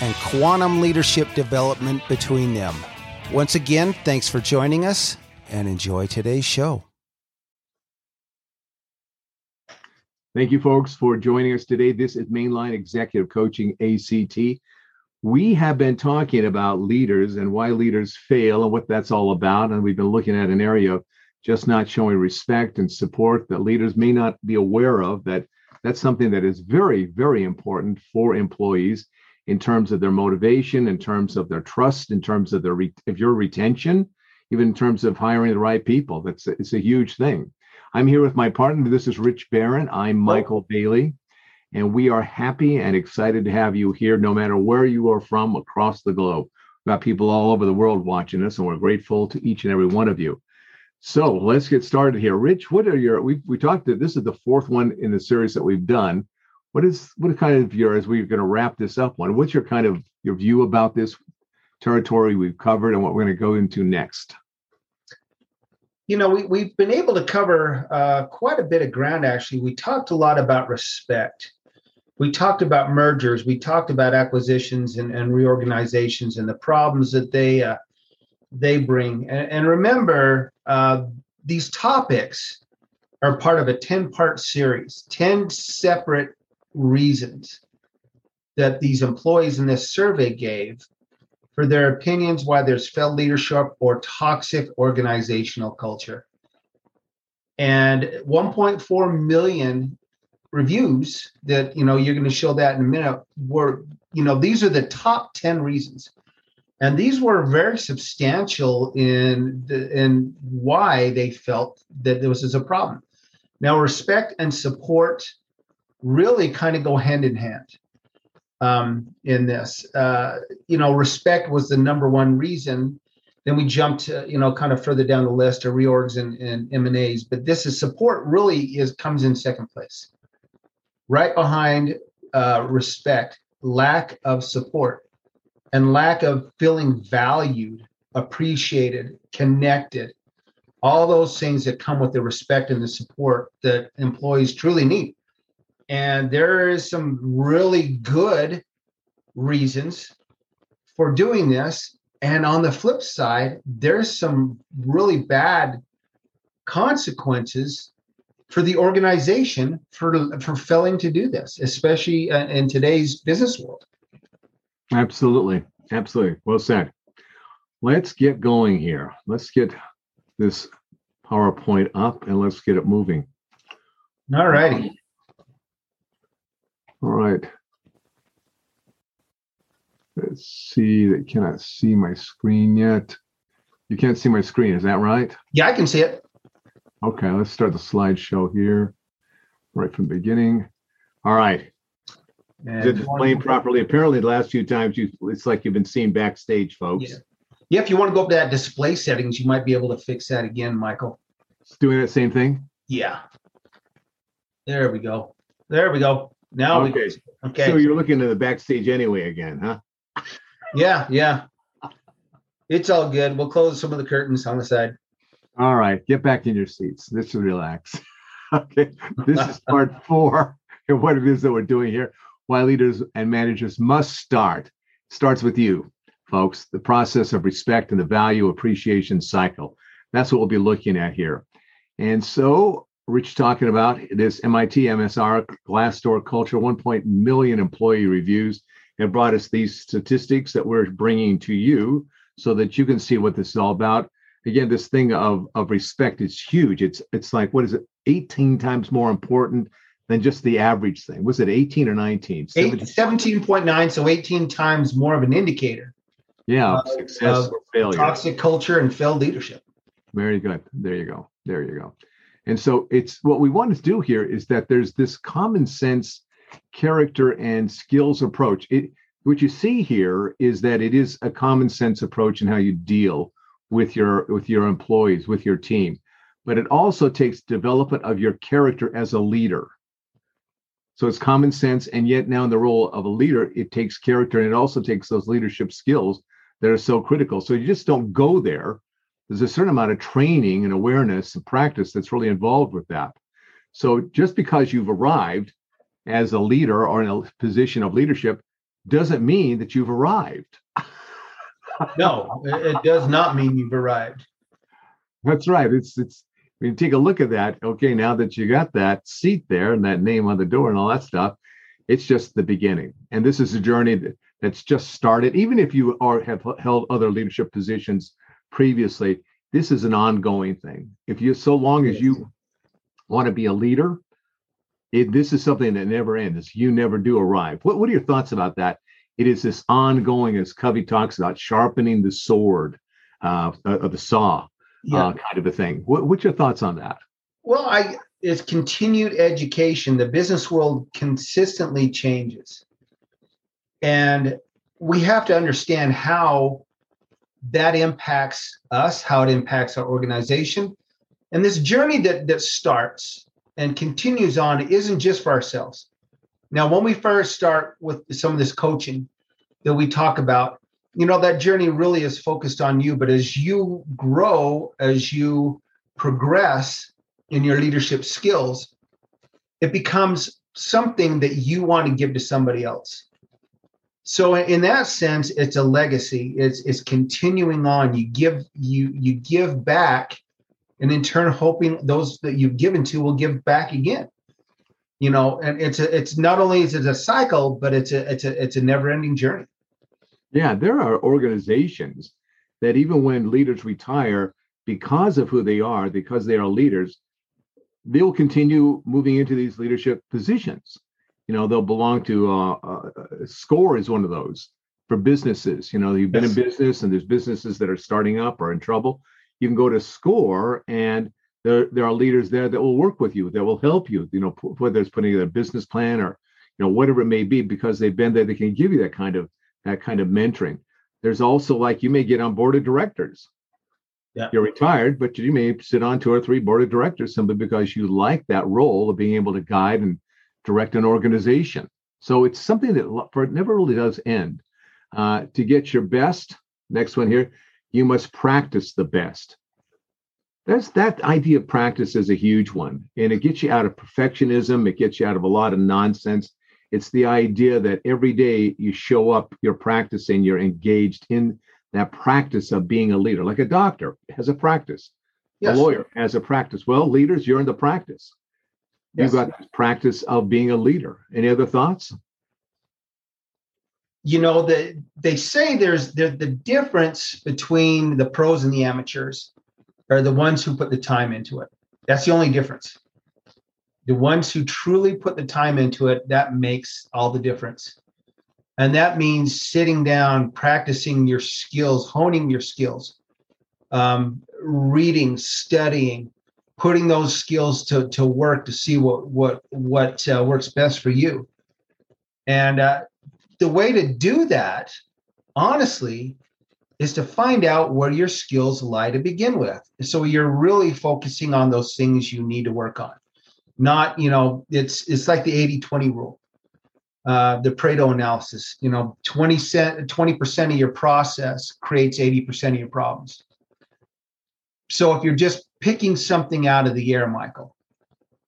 and quantum leadership development between them. Once again, thanks for joining us and enjoy today's show. Thank you, folks, for joining us today. This is Mainline Executive Coaching ACT. We have been talking about leaders and why leaders fail and what that's all about. And we've been looking at an area of just not showing respect and support that leaders may not be aware of that that's something that is very very important for employees in terms of their motivation in terms of their trust in terms of their re- if your retention even in terms of hiring the right people. That's it's a huge thing. I'm here with my partner. This is rich barron. I'm michael bailey and we are happy and excited to have you here no matter where you are from across the globe. We've got people all over the world watching us and we're grateful to each and every one of you. So let's get started here. Rich, what are your we we talked to this is the fourth one in the series that we've done. What is what kind of your as we're going to wrap this up one? What's your kind of your view about this territory we've covered and what we're going to go into next? You know, we, we've been able to cover uh, quite a bit of ground actually. We talked a lot about respect. We talked about mergers. We talked about acquisitions and, and reorganizations and the problems that they uh, they bring. And, and remember, uh, these topics are part of a 10 part series, 10 separate reasons that these employees in this survey gave for their opinions why there's failed leadership or toxic organizational culture. And 1.4 million reviews that you know you're going to show that in a minute were you know these are the top 10 reasons and these were very substantial in the, in why they felt that this is a problem. Now, respect and support really kind of go hand in hand um, in this. Uh, you know, respect was the number one reason. Then we jumped, uh, you know, kind of further down the list of reorgs and, and M&As. But this is support really is comes in second place. Right behind uh, respect, lack of support and lack of feeling valued, appreciated, connected, all those things that come with the respect and the support that employees truly need. And there is some really good reasons for doing this. And on the flip side, there's some really bad consequences for the organization for, for failing to do this, especially uh, in today's business world. Absolutely. Absolutely. Well said. Let's get going here. Let's get this PowerPoint up and let's get it moving. All righty. All right. Let's see. They cannot see my screen yet. You can't see my screen. Is that right? Yeah, I can see it. Okay. Let's start the slideshow here right from the beginning. All right. Is it displaying properly? Apparently, the last few times you, it's like you've been seen backstage, folks. Yeah. yeah, if you want to go up to that display settings, you might be able to fix that again, Michael. It's doing that same thing. Yeah. There we go. There we go. Now okay. we okay. So you're looking at the backstage anyway again, huh? Yeah, yeah. It's all good. We'll close some of the curtains on the side. All right, get back in your seats. Let's relax. okay, this is part four of what it is that we're doing here why leaders and managers must start starts with you, folks. The process of respect and the value appreciation cycle. That's what we'll be looking at here. And so, Rich talking about this MIT MSR Glassdoor Culture, 1. million employee reviews. and brought us these statistics that we're bringing to you so that you can see what this is all about. Again, this thing of of respect is huge. It's it's like what is it? 18 times more important than just the average thing. Was it 18 or 19? 17.9, so 18 times more of an indicator. Yeah, uh, success or failure. Toxic culture and failed leadership. Very good. There you go. There you go. And so it's what we want to do here is that there's this common sense character and skills approach. It what you see here is that it is a common sense approach in how you deal with your with your employees, with your team. But it also takes development of your character as a leader. So it's common sense, and yet now in the role of a leader, it takes character and it also takes those leadership skills that are so critical. So you just don't go there. There's a certain amount of training and awareness and practice that's really involved with that. So just because you've arrived as a leader or in a position of leadership doesn't mean that you've arrived. no, it does not mean you've arrived. That's right. It's it's when you take a look at that, okay, now that you got that seat there and that name on the door and all that stuff, it's just the beginning. And this is a journey that, that's just started. Even if you are have held other leadership positions previously, this is an ongoing thing. If you so long as you want to be a leader, it, this is something that never ends. You never do arrive. What, what are your thoughts about that? It is this ongoing, as Covey talks about, sharpening the sword uh, of the saw yeah. uh, kind of a thing. What, what's your thoughts on that? Well, I it's continued education. The business world consistently changes, and we have to understand how that impacts us, how it impacts our organization, and this journey that that starts and continues on isn't just for ourselves. Now, when we first start with some of this coaching that we talk about, you know, that journey really is focused on you. But as you grow, as you progress in your leadership skills, it becomes something that you want to give to somebody else. So in that sense, it's a legacy. It's it's continuing on. You give you you give back and in turn hoping those that you've given to will give back again you know and it's a, it's not only is it a cycle but it's a it's a it's a never ending journey yeah there are organizations that even when leaders retire because of who they are because they are leaders they will continue moving into these leadership positions you know they'll belong to uh, uh, SCORE is one of those for businesses you know you've been yes. in business and there's businesses that are starting up or in trouble you can go to SCORE and there, there are leaders there that will work with you, that will help you, you know, whether it's putting together a business plan or, you know, whatever it may be, because they've been there, they can give you that kind of, that kind of mentoring. There's also like you may get on board of directors. Yeah. You're retired, but you may sit on two or three board of directors simply because you like that role of being able to guide and direct an organization. So it's something that for it never really does end. Uh, to get your best, next one here, you must practice the best. That's that idea of practice is a huge one. And it gets you out of perfectionism, it gets you out of a lot of nonsense. It's the idea that every day you show up, you're practicing, you're engaged in that practice of being a leader. Like a doctor has a practice, yes. a lawyer has a practice. Well, leaders, you're in the practice. Yes. You've got practice of being a leader. Any other thoughts? you know that they say there's the difference between the pros and the amateurs are the ones who put the time into it that's the only difference the ones who truly put the time into it that makes all the difference and that means sitting down practicing your skills honing your skills um, reading studying putting those skills to, to work to see what what what uh, works best for you and uh, the way to do that, honestly, is to find out where your skills lie to begin with. So you're really focusing on those things you need to work on. Not, you know, it's it's like the 80-20 rule. Uh, the Pareto analysis, you know, 20 cent, 20% of your process creates 80% of your problems. So if you're just picking something out of the air, Michael,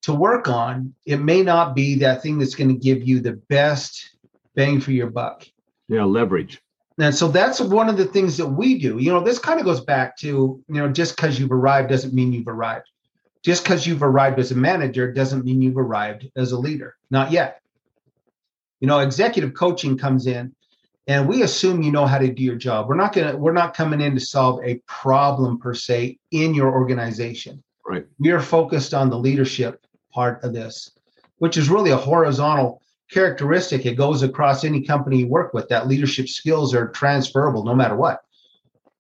to work on, it may not be that thing that's going to give you the best bang for your buck. Yeah, leverage. And so that's one of the things that we do. You know, this kind of goes back to, you know, just because you've arrived doesn't mean you've arrived. Just because you've arrived as a manager doesn't mean you've arrived as a leader. Not yet. You know, executive coaching comes in and we assume you know how to do your job. We're not gonna we're not coming in to solve a problem per se in your organization. Right. We are focused on the leadership part of this, which is really a horizontal characteristic. It goes across any company you work with. That leadership skills are transferable no matter what.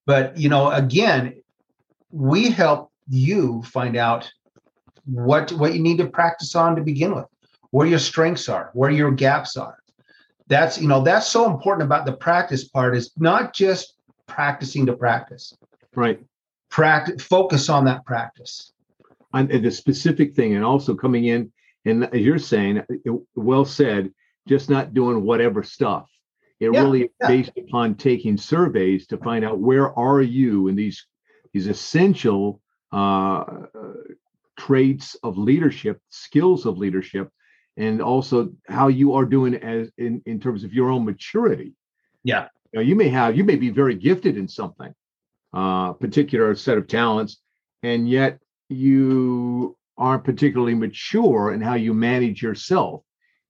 But you know, again, we help you find out what what you need to practice on to begin with, where your strengths are, where your gaps are. That's you know that's so important about the practice part is not just practicing to practice. Right. Practice focus on that practice. And the specific thing, and also coming in, and as you're saying, well said, just not doing whatever stuff. It Yeah, really is yeah. based upon taking surveys to find out where are you in these these essential uh, traits of leadership, skills of leadership, and also how you are doing as in in terms of your own maturity. Yeah. You know, you may have you may be very gifted in something, uh, particular set of talents, and yet you aren't particularly mature in how you manage yourself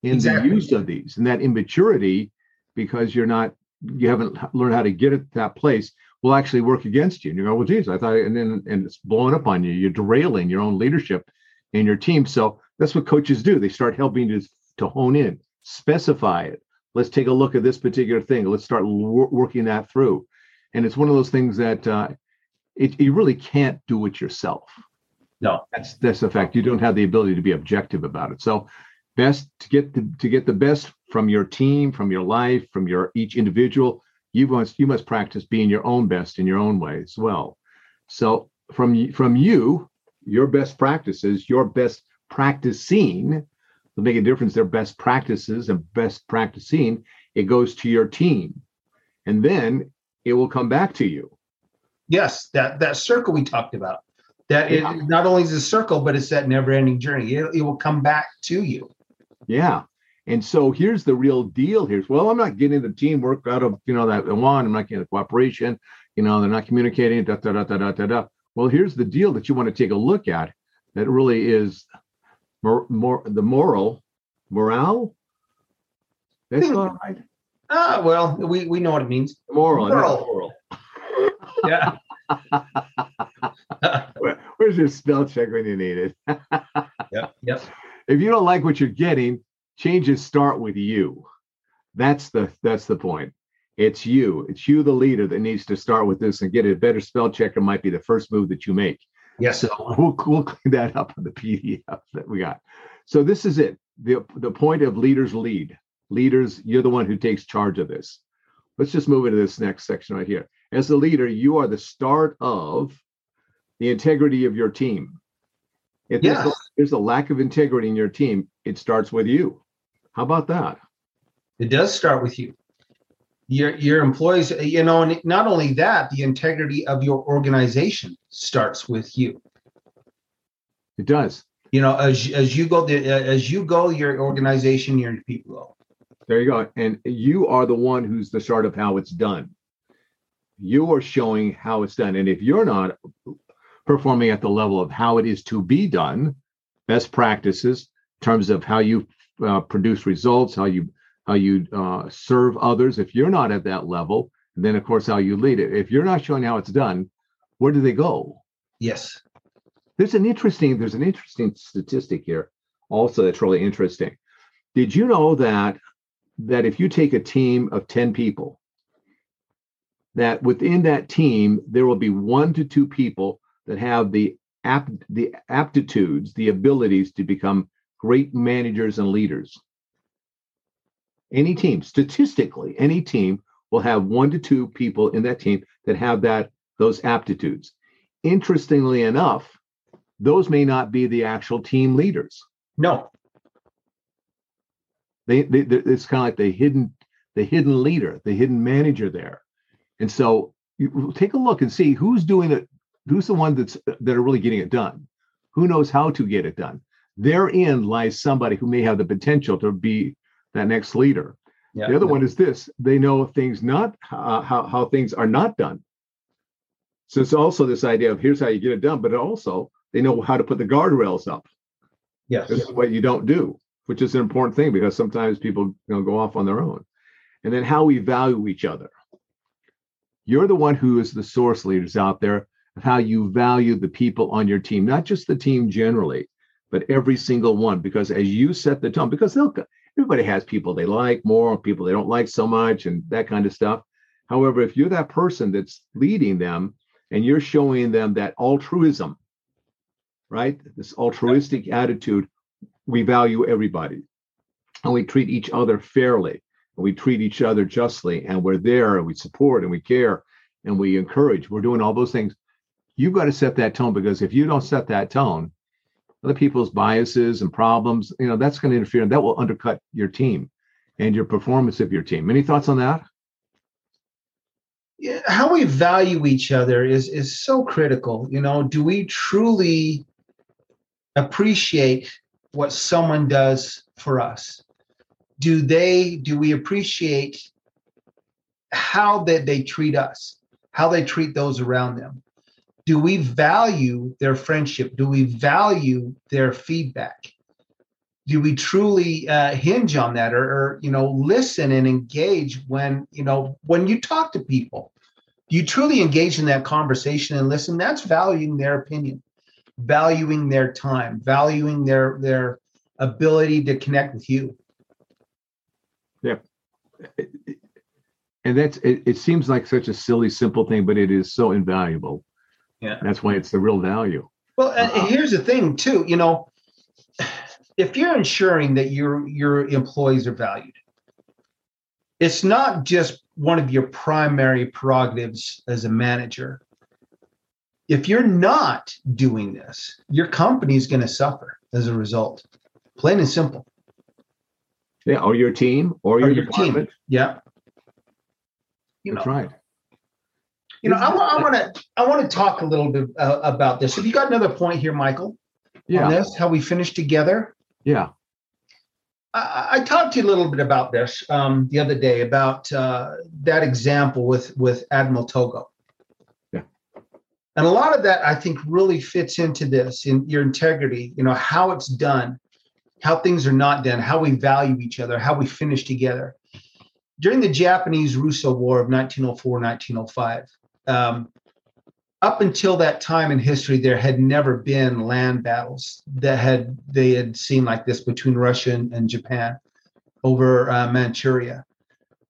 in Exactly. the use of these and that immaturity because you're not you haven't learned how to get at that place will actually work against you and you go well geez i thought and then and it's blowing up on you you're derailing your own leadership and your team so that's what coaches do. They start helping to to hone in specify it. Let's take a look at this particular thing. Let's start wor- working that through. And it's one of those things that uh, it, you really can't do it yourself. No. that's that's a fact. You don't have the ability to be objective about it. So best to get the to get the best from your team from your life from your each individual you must you must practice being your own best in your own way as well. So from from you your best practices your best practicing will make a difference their best practices and best practicing it goes to your team and then it will come back to you Yes, that that circle we talked about. That Yeah. it not only is a circle, but it's that never-ending journey. It, it will come back to you. Yeah. And so here's the real deal Here's Well, I'm not getting the teamwork out of, you know, that I want. I'm not getting the cooperation. You know, they're not communicating. Da, da, da, da, da, da. Well, here's the deal that you want to take a look at that really is more, more the moral, morale. That's Hmm. not right. Ah, well, we we know what it means. Moral. Moral. moral. Yeah. Where- Where's your spell check when you need it? yep. Yep. if you don't like what you're getting, changes start with you. That's the that's the point. It's you. It's you, the leader, that needs to start with this and get a better spell checker. Might be the first move that you make. Yes. So we'll, we'll clean that up in the PDF that we got. So this is it. The the point of leaders lead. Leaders, you're the one who takes charge of this. Let's just move into this next section right here. As the leader, you are the start of the integrity of your team. If there's, a, there's a lack of integrity in your team, it starts with you. How about that? It does start with you. Your your employees, you know, and not only that, the integrity of your organization starts with you. It does. You know, as as you go, the, as you go, your organization, your people go. There you go. And you are the one who's the start of how it's done. You are showing how it's done. And if you're not performing at the level of how it is to be done, best practices in terms of how you uh, produce results, how you how you uh, serve others. If you're not at that level, then of course how you lead it. If you're not showing how it's done, where do they go? Yes. There's an interesting there's an interesting statistic here also that's really interesting. Did you know that that if you take a team of 10 people that within that team there will be one to two people that have the apt the aptitudes, the abilities to become great managers and leaders. Any team, statistically, any team will have one to two people in that team that have that those aptitudes. Interestingly enough, those may not be the actual team leaders. No. They, they it's kind of like the hidden the hidden leader, the hidden manager there. And so you take a look and see who's doing it, who's the one that's that are really getting it done. Who knows how to get it done? Therein lies somebody who may have the potential to be that next leader. Yeah. The other one is this: they know things not uh, how how things are not done. So it's also this idea of here's how you get it done, but also they know how to put the guardrails up. Yes. This is what you don't do, which is an important thing because sometimes people you know go off on their own. and then how we value each other. You're the one who is the source leaders out there of how you value the people on your team, not just the team generally, but every single one. Because as you set the tone, because they'll everybody has people they like more, people they don't like so much, and that kind of stuff. However, if you're that person that's leading them and you're showing them that altruism, right? This altruistic attitude, we value everybody and we treat each other fairly and we treat each other justly and we're there and we support and we care and we encourage. We're doing all those things. You've got to set that tone because if you don't set that tone, other people's biases and problems, you know, that's going to interfere and that will undercut your team and your performance of your team. Any thoughts on that? how we value each other is is so critical you know do we truly appreciate what someone does for us do they do we appreciate how that they treat us how they treat those around them do we value their friendship? Do we value their feedback? Do we truly uh, hinge on that or, or, you know listen and engage when you know when you talk to people? Do you truly engage in that conversation and listen? That's valuing their opinion valuing their time valuing their their ability to connect with you. Yeah. And that's it, it seems like such a silly simple thing but it is so invaluable yeah. That's why it's the real value. Well uh, here's the thing too you know if you're ensuring that your your employees are valued it's not just one of your primary prerogatives as a manager. If you're not doing this your company is going to suffer as a result plain and simple. Yeah or your team or, or your, your team. yeah. You that's know, right you know, I, I want to I want to talk a little bit uh, about this. Have you got another point here, Michael? Yeah. On this, how we finish together. Yeah. I, I talked to you a little bit about this um, the other day about uh, that example with with Admiral Togo. Yeah. And a lot of that I think really fits into this in your integrity. You know how it's done, how things are not done, how we value each other, how we finish together. During the Japanese-Russo War of 1904-1905, um, up until that time in history, there had never been land battles that had they had seen like this between Russia and, and Japan over uh, Manchuria.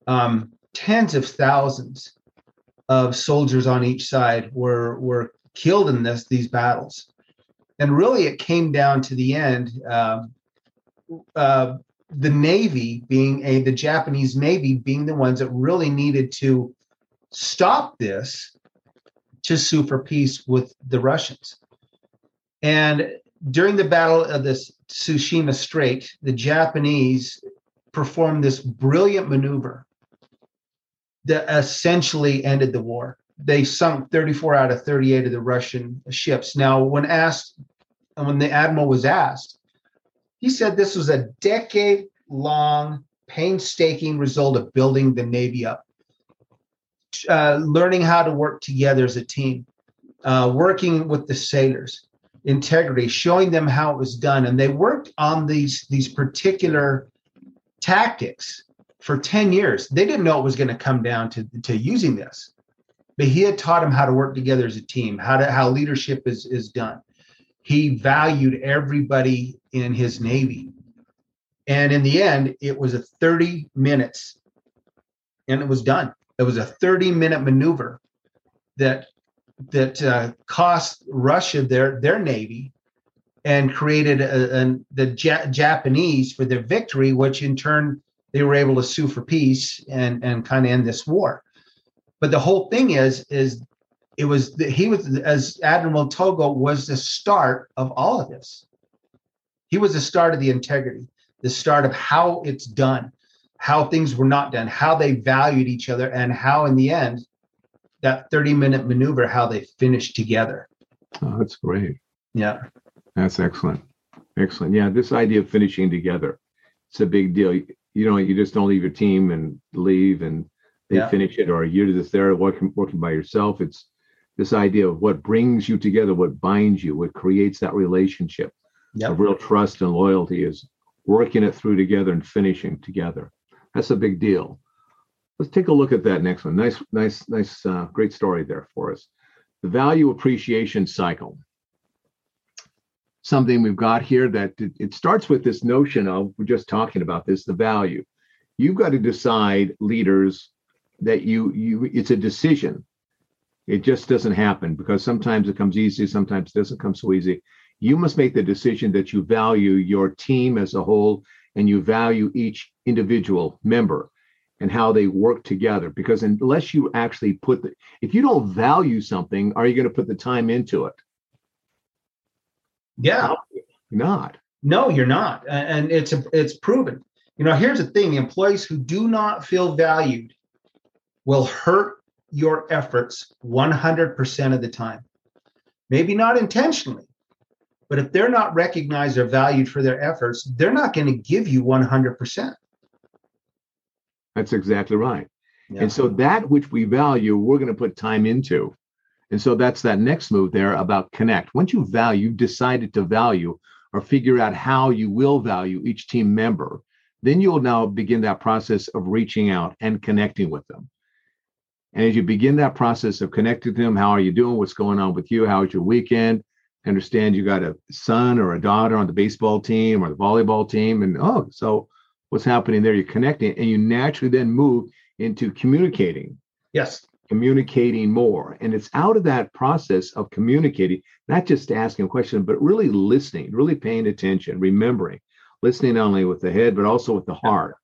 Um, tens of thousands of soldiers on each side were were killed in this these battles, and really it came down to the end. Uh, uh, the Navy being a the Japanese Navy being the ones that really needed to stop this to sue for peace with the Russians. And during the Battle of the Tsushima Strait, the Japanese performed this brilliant maneuver that essentially ended the war. They sunk 34 out of 38 of the Russian ships. Now, when asked, when the admiral was asked, he said this was a decade long, painstaking result of building the Navy up uh, learning how to work together as a team, uh, working with the sailors, integrity, showing them how it was done, and they worked on these these particular tactics for ten years. They didn't know it was going to come down to to using this, but he had taught them how to work together as a team, how to how leadership is is done. He valued everybody in his navy, and in the end, it was a thirty minutes, and it was done it was a 30 minute maneuver that that uh, cost Russia their their navy and created a, a, the ja- Japanese for their victory, which in turn they were able to sue for peace and and kind of end this war. But the whole thing is is it was he was as Admiral Togo was the start of all of this. He was the start of the integrity, the start of how it's done how things were not done, how they valued each other, and how in the end, that 30 minute maneuver, how they finished together. Oh, that's great. Yeah. That's excellent. Excellent. Yeah, this idea of finishing together, it's a big deal. You know, you just don't leave your team and leave and they yeah. finish it, or you're just there working, working by yourself. It's this idea of what brings you together, what binds you, what creates that relationship yep. of real trust and loyalty is working it through together and finishing together. That's a big deal. let's take a look at that next one. Nice, nice, nice, uh, great story there for us. The value appreciation cycle. Something we've got here that it, starts with this notion of we're just talking about this the value. You've got to decide, leaders, that you you it's a decision. It just doesn't happen because sometimes it comes easy, sometimes it doesn't come so easy. You must make the decision that you value your team as a whole and you value each individual member and how they work together. Because unless you actually put the if you don't value something are you going to put the time into it? Yeah. Not. No you're not. And it's it's proven. You know here's the thing employees who do not feel valued will hurt your efforts 100% of the time. Maybe not intentionally but if they're not recognized or valued for their efforts they're not going to give you 100% that's exactly right. Yeah. And so that which we value, we're going to put time into. And so that's that next move there about connect. Once you value, you've decided to value or figure out how you will value each team member, then you'll now begin that process of reaching out and connecting with them. And as you begin that process of connecting with them, how are you doing? What's going on with you? How was your weekend? Understand you got a son or a daughter on the baseball team or the volleyball team. And oh, so what's happening there. You're connecting, and you naturally then move into communicating. Yes. Communicating more. And it's out of that process of communicating, not just asking a question, but really listening, really paying attention, remembering, listening not only with the head, but also with the heart.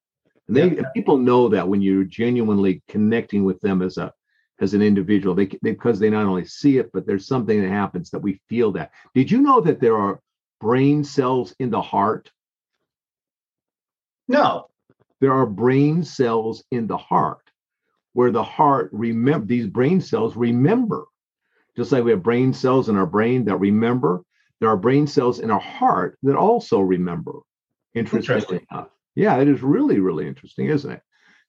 And they yeah. people know that when you're genuinely connecting with them as a as an individual, they, they because they not only see it, but there's something that happens that we feel that. Did you know that there are brain cells in the heart no. There are brain cells in the heart where the heart remember these brain cells remember. Just like we have brain cells in our brain that remember, there are brain cells in our heart that also remember. Interesting. interesting. enough. Yeah, it is really, really interesting, isn't it?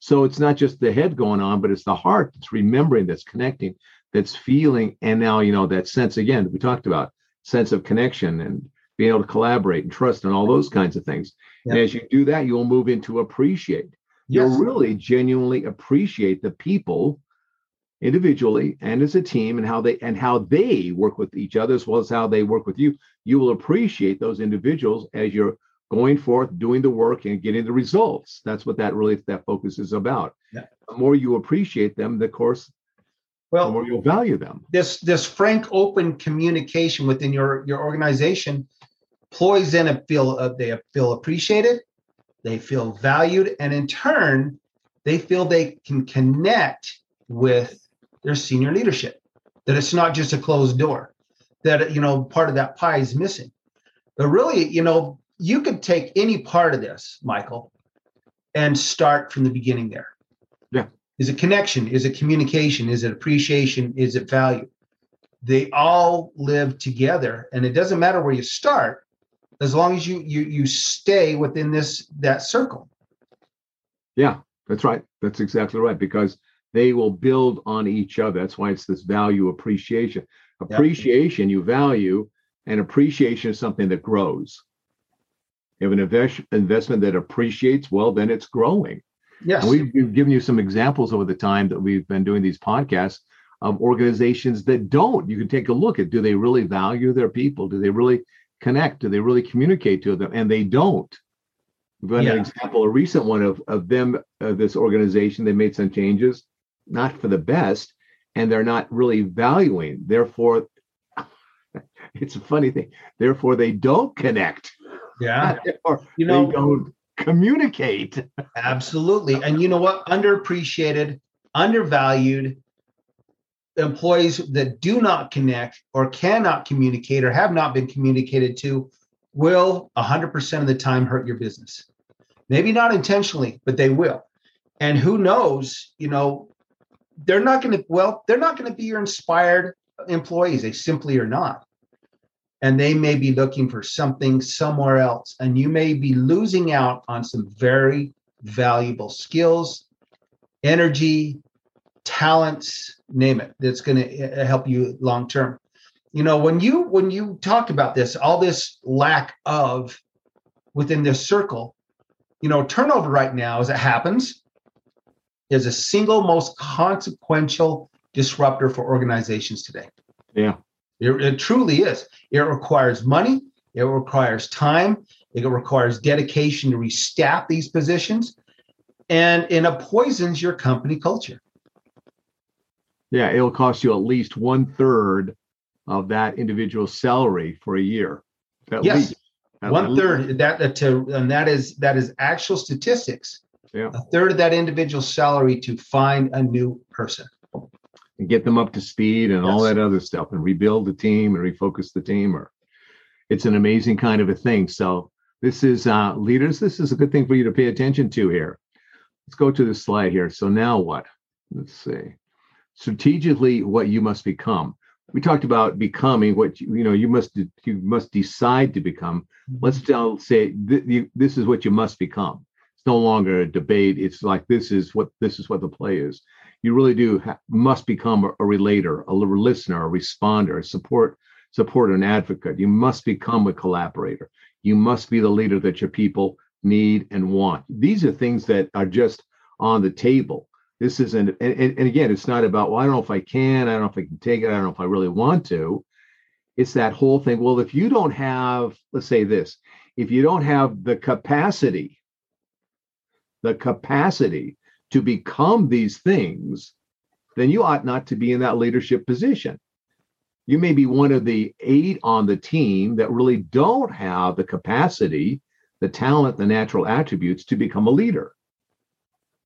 So it's not just the head going on, but it's the heart that's remembering, that's connecting, that's feeling. And now, you know, that sense again, we talked about sense of connection and being able to collaborate and trust and all those kinds of things. Yep. And as you do that, you will move into appreciate. Yes. You'll really genuinely appreciate the people individually and as a team and how they and how they work with each other as well as how they work with you. You will appreciate those individuals as you're going forth, doing the work and getting the results. That's what that really that focus is about. Yeah. The more you appreciate them, the course well, the more you'll value them. This this frank, open communication within your your organization employees then feel uh, they feel appreciated, they feel valued, and in turn, they feel they can connect with their senior leadership. That it's not just a closed door. That you know part of that pie is missing. But really, you know, you could take any part of this, Michael, and start from the beginning there. Yeah. Is it connection? Is it communication? Is it appreciation? Is it value? They all live together, and it doesn't matter where you start as long as you you you stay within this that circle yeah that's right that's exactly right because they will build on each other that's why it's this value appreciation appreciation you value and appreciation is something that grows have an invest, investment that appreciates well then it's growing yes and we've, given you some examples over the time that we've been doing these podcasts of organizations that don't you can take a look at do they really value their people do they really connect? Do they really communicate to them? And they don't. We've got yeah. an example, a recent one of, of them, uh, this organization, they made some changes, not for the best, and they're not really valuing. Therefore, it's a funny thing. Therefore, they don't connect. Yeah. or you know, they don't communicate. absolutely. And you know what? Underappreciated, undervalued, employees that do not connect or cannot communicate or have not been communicated to will 100% of the time hurt your business. Maybe not intentionally, but they will. And who knows, you know, they're not going to, well, they're not going to be your inspired employees. They simply are not. And they may be looking for something somewhere else. And you may be losing out on some very valuable skills, energy, talents, name it, that's going to uh, help you long term. You know, when you when you talk about this, all this lack of within this circle, you know, turnover right now as it happens, is a single most consequential disruptor for organizations today. Yeah. It, it truly is. It requires money, it requires time, it requires dedication to restaff these positions, and, and it poisons your company culture. Yeah, it'll cost you at least one third of that individual's salary for a year. At yes, least. At one least. third. That to and that is that is actual statistics. Yeah. A third of that individual's salary to find a new person. Get them up to speed and all that other stuff and rebuild the team and refocus the team or it's an amazing kind of a thing. So this is uh leaders this is a good thing for you to pay attention to here. Let's go to the slide here. So now what? Let's see. Strategically what you must become. We talked about becoming what you, you know you must you must decide to become. Let's tell say th- you, this is what you must become. It's no longer a debate. It's like this is what this is what the play is you really do ha- must become a, a relator a listener a responder a support supporter an advocate. You must become a collaborator. You must be the leader that your people need and want. These are things that are just on the table. This isn't and, and again it's not about well i don't know if i can i don't know if i can take it i don't know if i really want to. It's that whole thing well if you don't have let's say this if you don't have the capacity the capacity to become these things then you ought not to be in that leadership position you may be one of the eight on the team that really don't have the capacity the talent the natural attributes to become a leader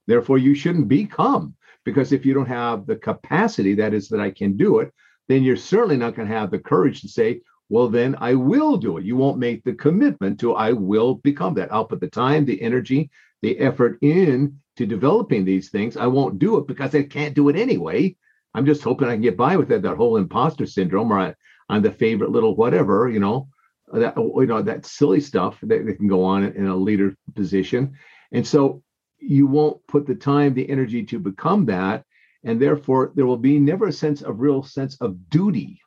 therefore you shouldn't become because if you don't have the capacity that is that i can do it then you're certainly not going to have the courage to say, well, then I will do it. You won't make the commitment to, I will become that. I'll put the time, the energy, the effort in to developing these things. I won't do it because I can't do it anyway. I'm just hoping I can get by with that, that whole imposter syndrome or uh, I, I'm the favorite little whatever, you know, that, uh, you know, that silly stuff that, that can go on in a leader position. And so you won't put the time, the energy to become that and therefore there will be never a sense of real sense of duty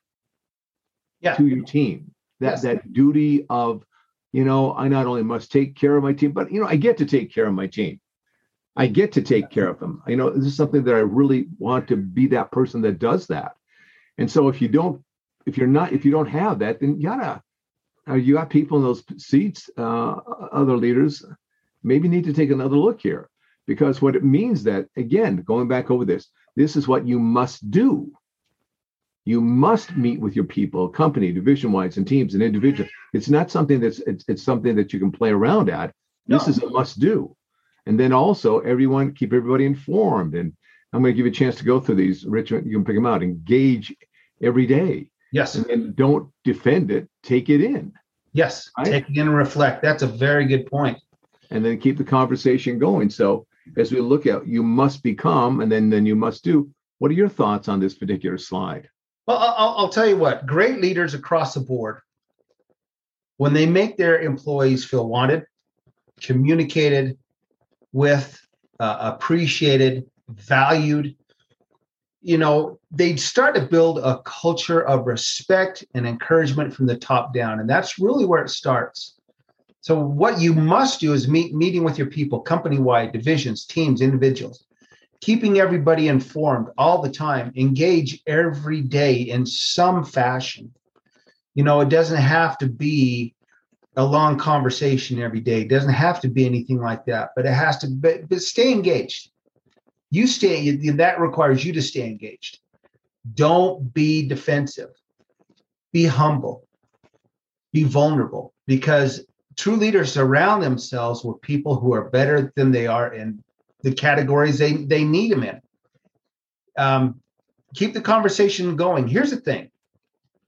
Yeah. to your team that Yes. that duty of you know i not only must take care of my team but you know i get to take care of my team. I get to take care of them. You know this is something that i really want to be that person that does that. And so if you don't if you're not if you don't have that then you gotta uh, you got people in those seats uh, other leaders maybe need to take another look here. Because what it means that again going back over this this is what you must do you must meet with your people company division wise and teams and individuals it's not something that's it's, it's something that you can play around at this No. is a must do and then also everyone keep everybody informed and i'm going to give you a chance to go through these richard you can pick them out engage every day Yes. and don't defend it take it in Yes. Right. Take it in and reflect. That's a very good point. and then keep the conversation going. So as we look at you must become and then then you must do. What are your thoughts on this particular slide? Well, I'll, I'll tell you what, great leaders across the board, when they make their employees feel wanted, communicated with, uh, appreciated, valued, you know, they start to build a culture of respect and encouragement from the top down. And that's really where it starts. So, what you must do is meet meeting with your people, company wide, divisions, teams, individuals keeping everybody informed all the time engage every day in some fashion. You know it doesn't have to be a long conversation every day. It doesn't have to be anything like that but it has to but, but stay engaged. You stay that requires you to stay engaged. Don't be defensive. Be humble. Be vulnerable because true leaders surround themselves with people who are better than they are in the categories they, they need them in. Um, keep the conversation going. Here's the thing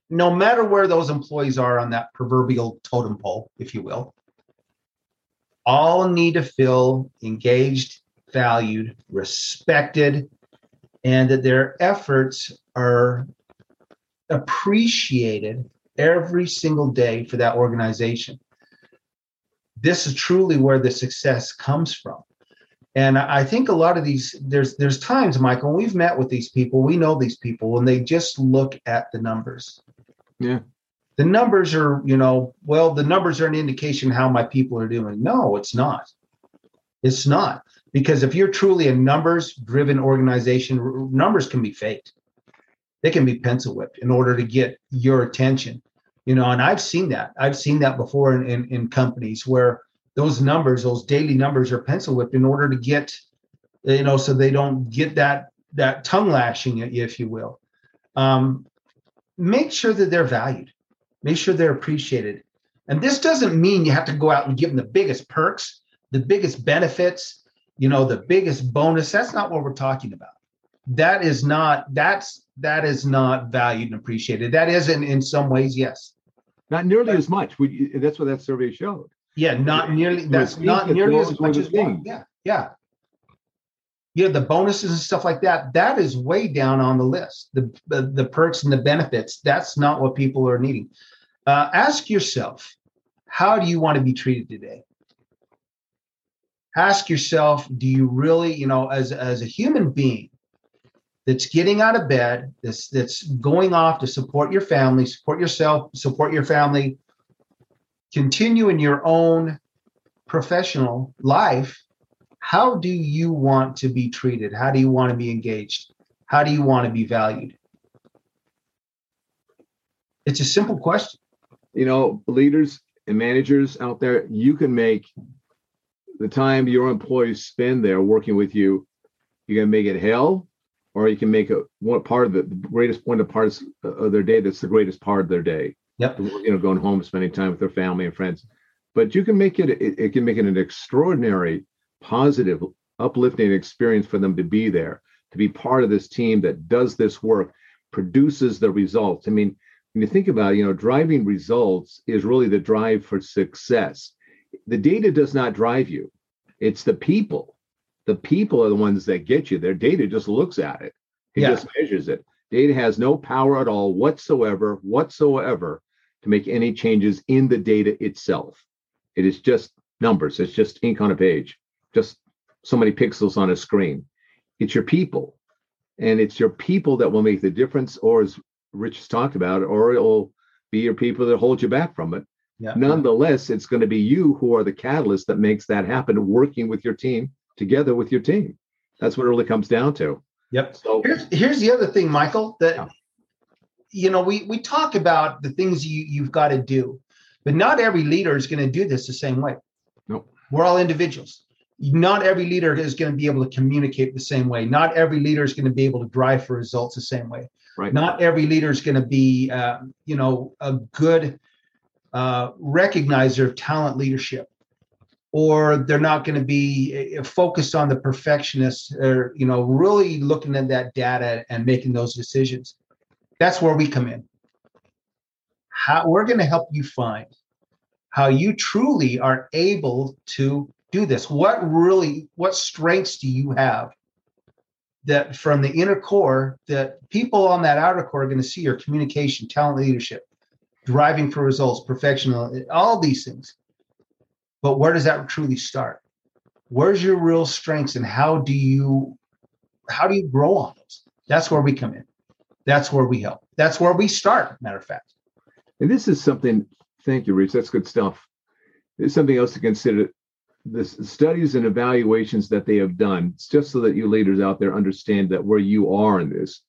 no matter where those employees are on that proverbial totem pole, if you will, all need to feel engaged, valued, respected, and that their efforts are appreciated every single day for that organization. This is truly where the success comes from. And I think a lot of these, there's there's times, Michael, we've met with these people, we know these people, and they just look at the numbers. Yeah. The numbers are, you know, well, the numbers are an indication how my people are doing. No, it's not. It's not. Because if you're truly a numbers driven organization, numbers can be faked. They can be pencil whipped in order to get your attention. You know, and I've seen that. I've seen that before in, in, in companies where those numbers, those daily numbers are pencil whipped in order to get, you know, so they don't get that that tongue lashing, at you, if you will. Um, make sure that they're valued. Make sure they're appreciated. And this doesn't mean you have to go out and give them the biggest perks, the biggest benefits, you know, the biggest bonus. That's not what we're talking about. That is not that's that is not valued and appreciated. That is in, in some ways, yes. Not nearly but, as much. We, that's what that survey showed. Yeah, not nearly. That's not nearly as much as one. Yeah, yeah. Yeah, the bonuses and stuff like that. That is way down on the list. The the, the perks and the benefits. That's not what people are needing. Uh, ask yourself, how do you want to be treated today? Ask yourself, do you really, you know, as as a human being, that's getting out of bed, that's that's going off to support your family, support yourself, support your family, continue in your own professional life, how do you want to be treated? How do you want to be engaged? How do you want to be valued? It's a simple question. You know, leaders and managers out there, you can make the time your employees spend there working with you, you can make it hell or you can make a one part of the, the greatest one of parts of their day that's the greatest part of their day. Yep. You know, going home, spending time with their family and friends. But you can make it, it, it can make it an extraordinary, positive, uplifting experience for them to be there, to be part of this team that does this work, produces the results. I mean, when you think about it, you know, driving results is really the drive for success. The data does not drive you. It's the people the people are the ones that get you Their Data just looks at it. It yeah. just measures it. Data has no power at all whatsoever, whatsoever, to make any changes in the data itself. It is just numbers. It's just ink on a page, just so many pixels on a screen. It's your people. And it's your people that will make the difference, or as Rich has talked about, or it'll be your people that hold you back from it. Yeah. Nonetheless, it's going to be you who are the catalyst that makes that happen, working with your team together with your team. That's what it really comes down to. Yep. So here's here's the other thing, Michael, that yeah. you know, we we talk about the things you you've got to do, but not every leader is going to do this the same way. Nope. We're all individuals. Not every leader is going to be able to communicate the same way. Not every leader is going to be able to drive for results the same way. Right. Not every leader is going to be, uh, you know, a good uh, recognizer of talent leadership or they're not going to be eh, focused on the perfectionist or you know really looking at that data and making those decisions. That's where we come in. How we're going to help you find how you truly are able to do this. What really what strengths do you have that from the inner core that people on that outer core are going to see your communication talent leadership driving for results perfection all these things but where does that truly start? Where's your real strengths and how do you how do you grow on those? That's where we come in. That's where we help. That's where we start, matter of fact. And this is something, thank you, Reese. That's good stuff. There's something else to consider. The studies and evaluations that they have done, just so that you leaders out there understand that where you are in this.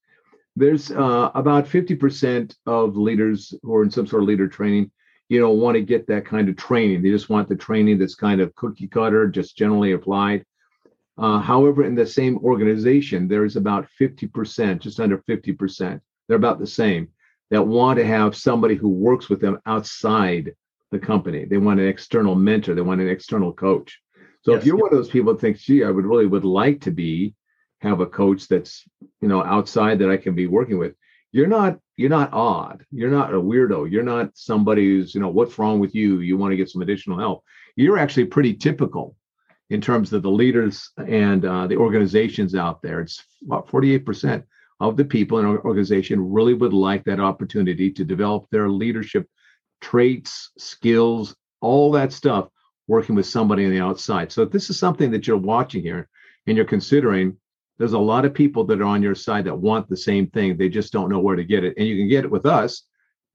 There's uh, about 50% of leaders who are in some sort of leader training you don't want to get that kind of training. They just want the training that's kind of cookie cutter, just generally applied. Uh, however, in the same organization, there's about 50%, just under 50%, they're about the same, that want to have somebody who works with them outside the company. They want an external mentor, they want an external coach. So yes, if you're yes. one of those people that thinks, gee, I would really would like to be have a coach that's you know outside that I can be working with, you're not you're not odd. You're not a weirdo. You're not somebody who's you know what's wrong with you? You want to get some additional help. You're actually pretty typical in terms of the leaders and uh, the organizations out there. It's about 48% of the people in our organization really would like that opportunity to develop their leadership traits skills all that stuff working with somebody on the outside. So if this is something that you're watching here and you're considering there's a lot of people that are on your side that want the same thing. They just don't know where to get it. And you can get it with us.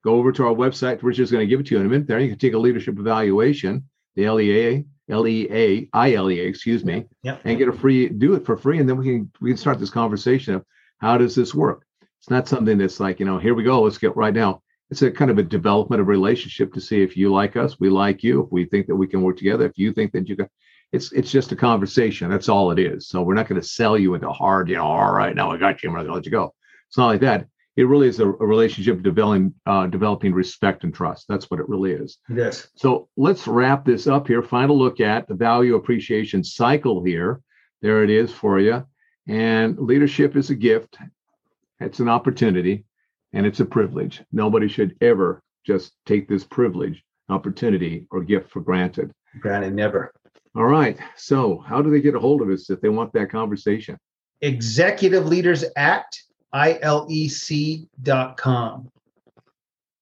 Go over to our website. We're just going to give it to you in a minute there. You can take a leadership evaluation, the LEA LEA, ILEA, excuse me, Yep. and get a free do it for free, and then we can we can start this conversation of how does this work. It's not something that's like you know here we go, let's get right now. It's a kind of a development of relationship to see if you like us, we like you, if we think that we can work together, if you think that you can. It's it's just a conversation. That's all it is. So we're not going to sell you into hard, you know. All right, now I got you. I'm going to let you go. It's not like that. It really is a, a relationship developing uh, developing respect and trust. That's what it really is. Yes. So let's wrap this up here. Final look at the value appreciation cycle here. There it is for you. And leadership is a gift, it's an opportunity, and it's a privilege. Nobody should ever just take this privilege, opportunity, or gift for granted. Granted, never. All right. So, how do they get a hold of us if they want that conversation? Executive Leaders Act, ILEC dot com.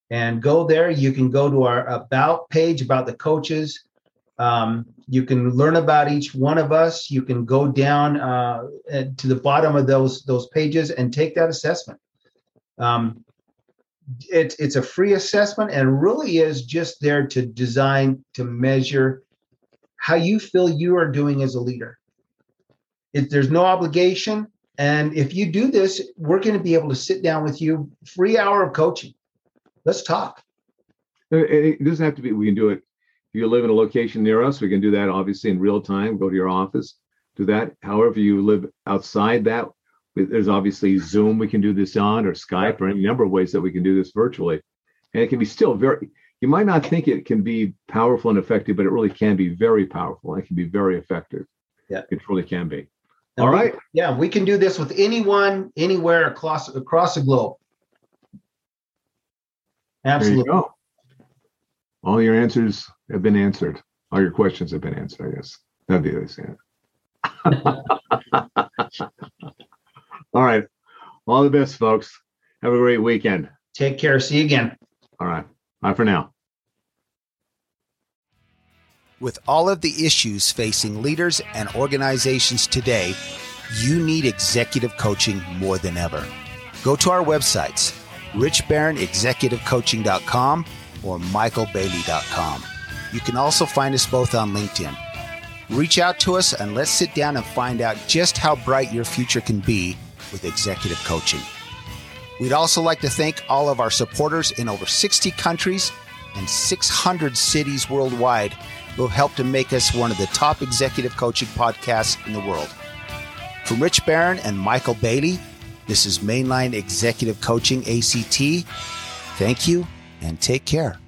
And go there. You can go to our about page about the coaches. Um, you can learn about each one of us. You can go down uh, to the bottom of those those pages and take that assessment. Um, it's it's a free assessment and really is just there to design to measure how you feel you are doing as a leader. If there's no obligation, and if you do this, we're going to be able to sit down with you, free hour of coaching. Let's talk. It doesn't have to be, we can do it. If you live in a location near us, we can do that obviously in real time. Go to your office, do that. However, you live outside that, there's obviously Zoom we can do this on, or Skype, or any number of ways that we can do this virtually. And it can be still very, you might not think it can be powerful and effective, but it really can be very powerful. It can be very effective. Yeah. It really can be. And All we- right. Yeah, we can do this with anyone, anywhere across across the globe. You Absolutely. go. All your answers have been answered. All your questions have been answered, I guess. That'd be the saying. All right. All the best, folks. Have a great weekend. Take care. See you again. All right. Bye for now. With all of the issues facing leaders and organizations today, you need executive coaching more than ever. Go to our websites, richbarronexecutivecoaching.com or michaelbailey.com. You can also find us both on LinkedIn. Reach out to us and let's sit down and find out just how bright your future can be with executive coaching. We'd also like to thank all of our supporters in over 60 countries and 600 cities worldwide who have helped to make us one of the top executive coaching podcasts in the world. From Rich Barron and Michael Bailey, this is Mainline Executive Coaching ACT. Thank you and take care.